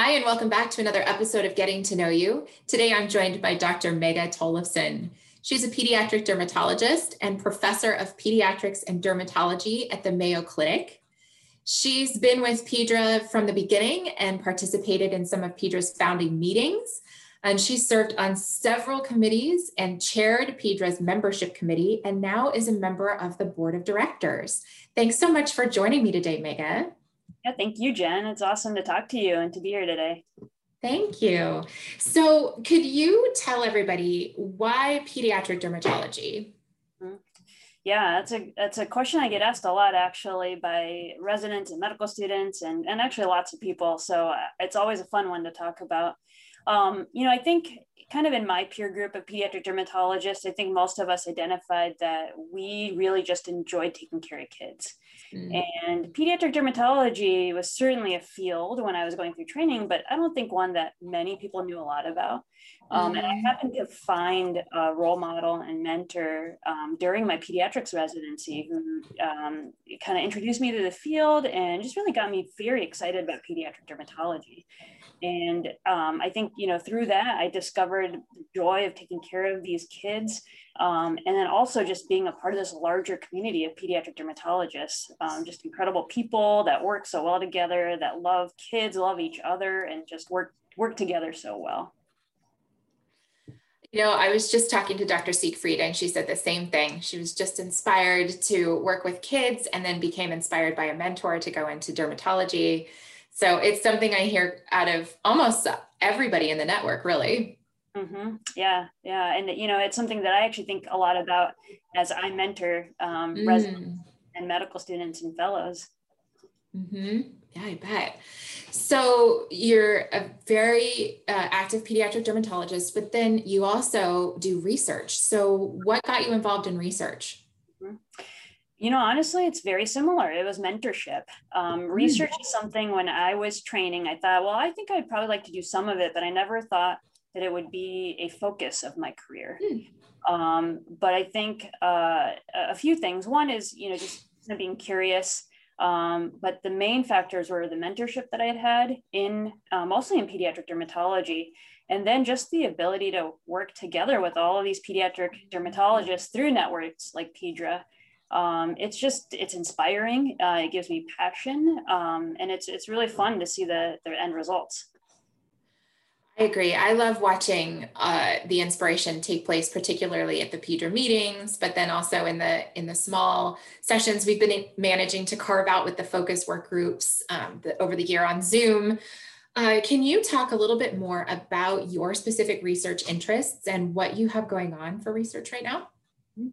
Hi, and welcome back to another episode of Getting to Know You. Today I'm joined by Dr. Megha Tollefson. She's a pediatric dermatologist and professor of pediatrics and dermatology at the Mayo Clinic. She's been with PEDRA from the beginning and participated in some of PEDRA's founding meetings. And she served on several committees and chaired PEDRA's membership committee and now is a member of the board of directors. Thanks so much for joining me today, Megha. Yeah, thank you, Jen. It's awesome to talk to you and to be here today. Thank you. So, could you tell everybody why pediatric dermatology? Mm-hmm. Yeah, that's a that's a question I get asked a lot actually by residents and medical students and and actually lots of people. So uh, it's always a fun one to talk about. Um, you know, I think kind of in my peer group of pediatric dermatologists, I think most of us identified that we really just enjoyed taking care of kids. Mm. And pediatric dermatology was certainly a field when I was going through training, but I don't think one that many people knew a lot about. Um, mm. And I mm. happened to find a role model and mentor um, during my pediatrics residency who um, kind of introduced me to the field and just really got me very excited about pediatric dermatology. And um, I think, you know, through that, I discovered the joy of taking care of these kids. Um, and then also just being a part of this larger community of pediatric dermatologists, um, just incredible people that work so well together, that love kids, love each other, and just work, work together so well. You know, I was just talking to Dr. Siegfried and she said the same thing. She was just inspired to work with kids and then became inspired by a mentor to go into dermatology so it's something I hear out of almost everybody in the network, really. Mm-hmm. Yeah, yeah, and you know, it's something that I actually think a lot about as I mentor um, mm. residents and medical students and fellows. Mm-hmm. Yeah, I bet. So you're a very uh, active pediatric dermatologist, but then you also do research. So what got you involved in research? You know, honestly, it's very similar. It was mentorship. Um, mm. Research is something when I was training, I thought, well, I think I'd probably like to do some of it, but I never thought that it would be a focus of my career. Mm. Um, but I think uh, a few things. One is, you know, just being curious. Um, but the main factors were the mentorship that I had had in uh, mostly in pediatric dermatology, and then just the ability to work together with all of these pediatric dermatologists through networks like PEDRA um, it's just it's inspiring uh, it gives me passion um, and it's it's really fun to see the the end results I agree. I love watching uh, the inspiration take place, particularly at the PEDRA meetings, but then also in the in the small sessions we've been managing to carve out with the focus work groups um, the, over the year on Zoom. Uh, can you talk a little bit more about your specific research interests and what you have going on for research right now? Mm-hmm.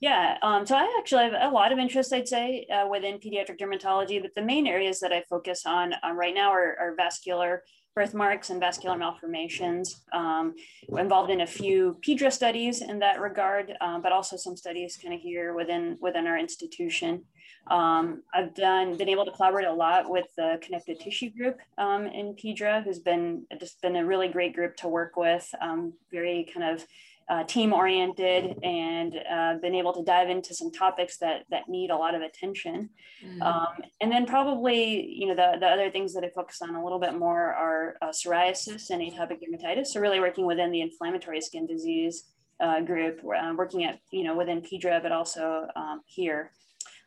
Yeah, um, so I actually have a lot of interest, I'd say, uh, within pediatric dermatology, but the main areas that I focus on uh, right now are, are, vascular birthmarks and vascular malformations. Um, involved in a few PEDRA studies in that regard, uh, but also some studies kind of here within, within our institution. Um, I've done been able to collaborate a lot with the connective tissue group um, in PEDRA, who's been just been a really great group to work with. Um, very kind of uh, team oriented and uh, been able to dive into some topics that that need a lot of attention. Mm. um, and then probably you know the, the other things that i focus on a little bit more are uh, psoriasis and atopic dermatitis. So really working within the inflammatory skin disease uh, group uh, working at you know within PEDRA but also um, here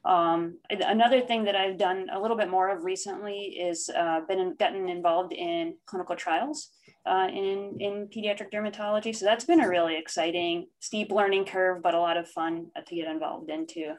um, another thing that I've done a little bit more of recently is uh, been gotten involved in clinical trials uh, in, in pediatric dermatology. So that's been a really exciting, steep learning curve, but a lot of fun to get involved into.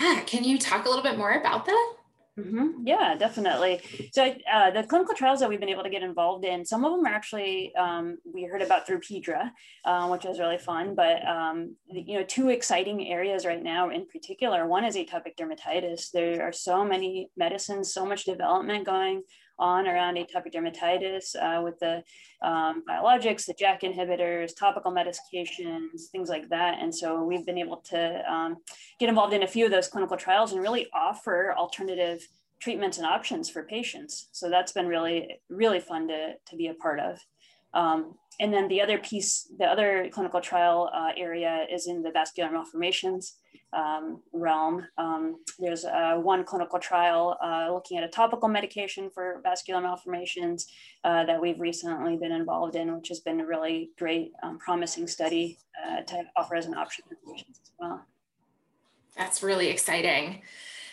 Yeah, can you talk a little bit more about that? Mm-hmm. Yeah, definitely. So uh, the clinical trials that we've been able to get involved in, some of them are actually um, we heard about through PEDRA, uh, which was really fun. But um, you know, two exciting areas right now in particular. One is atopic dermatitis. There are so many medicines, so much development going on around atopic dermatitis uh, with the um, biologics, the JAK inhibitors, topical medications, things like that. And so we've been able to um, get involved in a few of those clinical trials and really offer alternative treatments and options for patients. So that's been really, really fun to, to be a part of. Um, and then the other piece, the other clinical trial uh, area is in the vascular malformations um, realm. Um, there's uh, one clinical trial uh, looking at a topical medication for vascular malformations uh, that we've recently been involved in, which has been a really great, um, promising study uh, to offer as an option for patients as well. That's really exciting.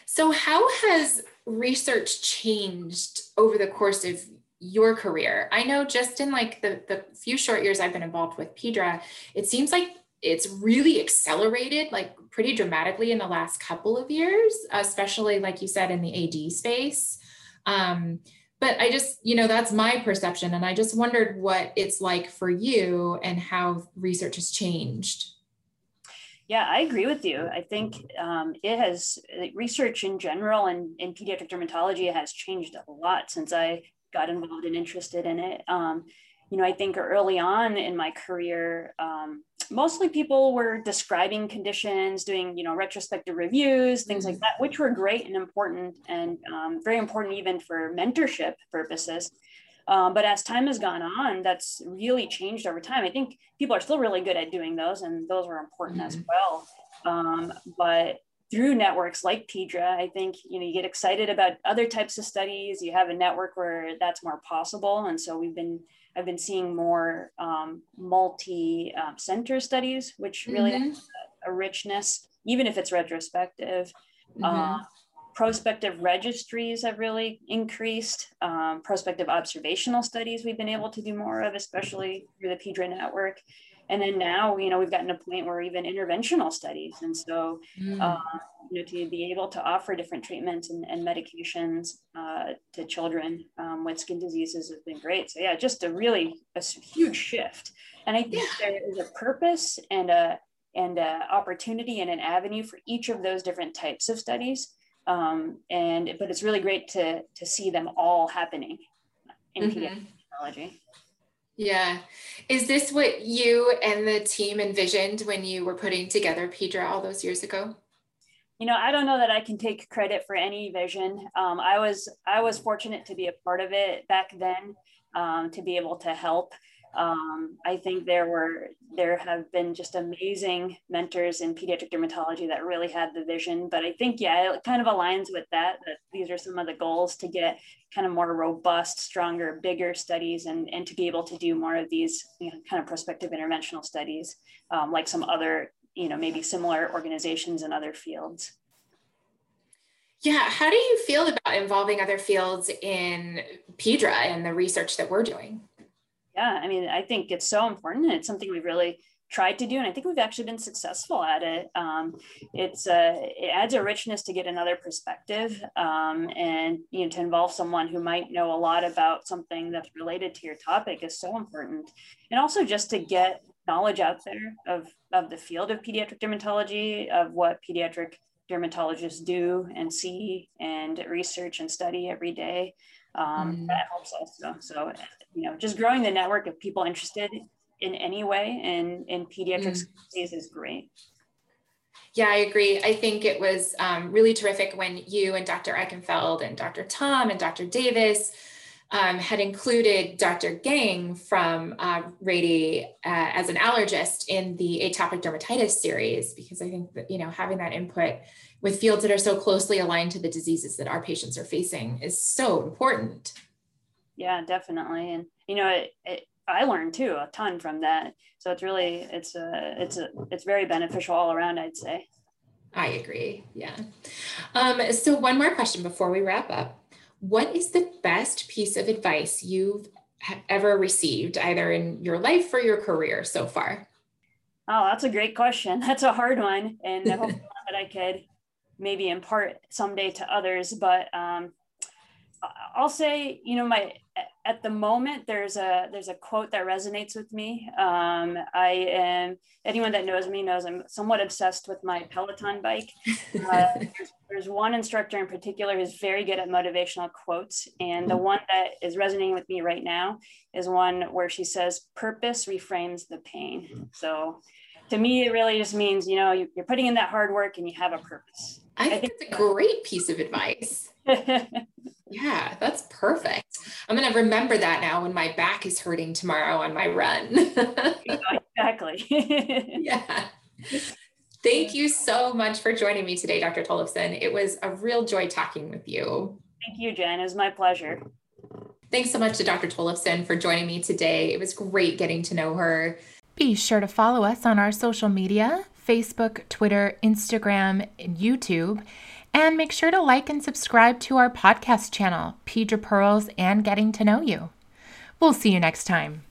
So, how has research changed over the course of your career? I know just in like the, the few short years I've been involved with PEDRA, it seems like it's really accelerated like pretty dramatically in the last couple of years, especially like you said in the AD space. Um, but I just, you know, that's my perception. And I just wondered what it's like for you and how research has changed. Yeah, I agree with you. I think um, it has research in general and in pediatric dermatology has changed a lot since I got involved and interested in it. Um, you know, I think early on in my career, um, mostly people were describing conditions, doing, you know, retrospective reviews, things mm-hmm. like that, which were great and important and um, very important even for mentorship purposes. Um, but as time has gone on, that's really changed over time. I think people are still really good at doing those, and those are important mm-hmm. as well. Um, but through networks like PEDRA, I think you know you get excited about other types of studies. You have a network where that's more possible, and so we've been I've been seeing more um, multi-center um, studies, which really mm-hmm. a, a, richness, even if it's retrospective. Mm-hmm. Uh, prospective registries have really increased. Um, prospective observational studies we've been able to do more of, especially through the PEDRA network and then now you know we've gotten to a point where even interventional studies and so mm. uh, you know to be able to offer different treatments and, and medications uh, to children um, with skin diseases has been great so yeah just a really a huge shift and i think yeah. there is a purpose and a and a opportunity and an avenue for each of those different types of studies um, and but it's really great to to see them all happening in mm-hmm. pediatric dermatology yeah. Is this what you and the team envisioned when you were putting together PEDRA all those years ago? You know, I don't know that I can take credit for any vision. Um, I was I was fortunate to be a part of it back then, um, to be able to help. Um, I think there were there have been just amazing mentors in pediatric dermatology that really had the vision. But I think yeah, it kind of aligns with that. That these are some of the goals to get kind of more robust, stronger, bigger studies, and and to be able to do more of these you know, kind of prospective interventional studies, um, like some other you know maybe similar organizations in other fields. Yeah, how do you feel about involving other fields in PEDRA and the research that we're doing? Yeah, I mean, I think it's so important. And it's something we've really tried to do, and I think we've actually been successful at it. Um, it's uh, it adds a richness to get another perspective, um, and you know, to involve someone who might know a lot about something that's related to your topic is so important. And also just to get knowledge out there of of the field of pediatric dermatology, of what pediatric dermatologists do and see and research and study every day. Um, mm. That helps also. So you know, just growing the network of people interested in any way in, in pediatrics mm. is great. Yeah, I agree. I think it was um, really terrific when you and Dr. Eichenfield and Dr. Tom and Dr. Davis um, had included Dr. Gang from uh, Rady uh, as an allergist in the atopic dermatitis series, because I think that, you know, having that input with fields that are so closely aligned to the diseases that our patients are facing is so important yeah definitely. And you know it, it, i learned too a ton from that. So it's really it's a it's a it's very beneficial all around i'd say. I agree. Yeah. Um, so one more question before we wrap up. What is the best piece of advice you've ever received either in your life or your career so far? Oh that's a great question. That's a hard one. And i hope that i could maybe impart someday to others. But um, I'll say, you know, my at the moment there's a there's a quote that resonates with me. Um, I am anyone that knows me knows I'm somewhat obsessed with my Peloton bike. Uh, there's, there's, one instructor in particular who's very good at motivational quotes, and the one that is resonating with me right now is one where she says, "Purpose reframes the pain." So to me, it really just means, you know, you're putting in that hard work and you have a purpose. I think, I think it's a great piece of advice. yeah, that's perfect. I'm going to remember that now when my back is hurting tomorrow on my run. exactly. yeah. Thank you so much for joining me today, Dr. Tollefson. It was a real joy talking with you. Thank you, Jen. It was my pleasure. Thanks so much to Dr. Tollefson for joining me today. It was great getting to know her. Be sure to follow us on our social media Facebook, Twitter, Instagram, and YouTube. And make sure to like and subscribe to our podcast channel, Pedra Pearls and Getting to Know You. We'll see you next time.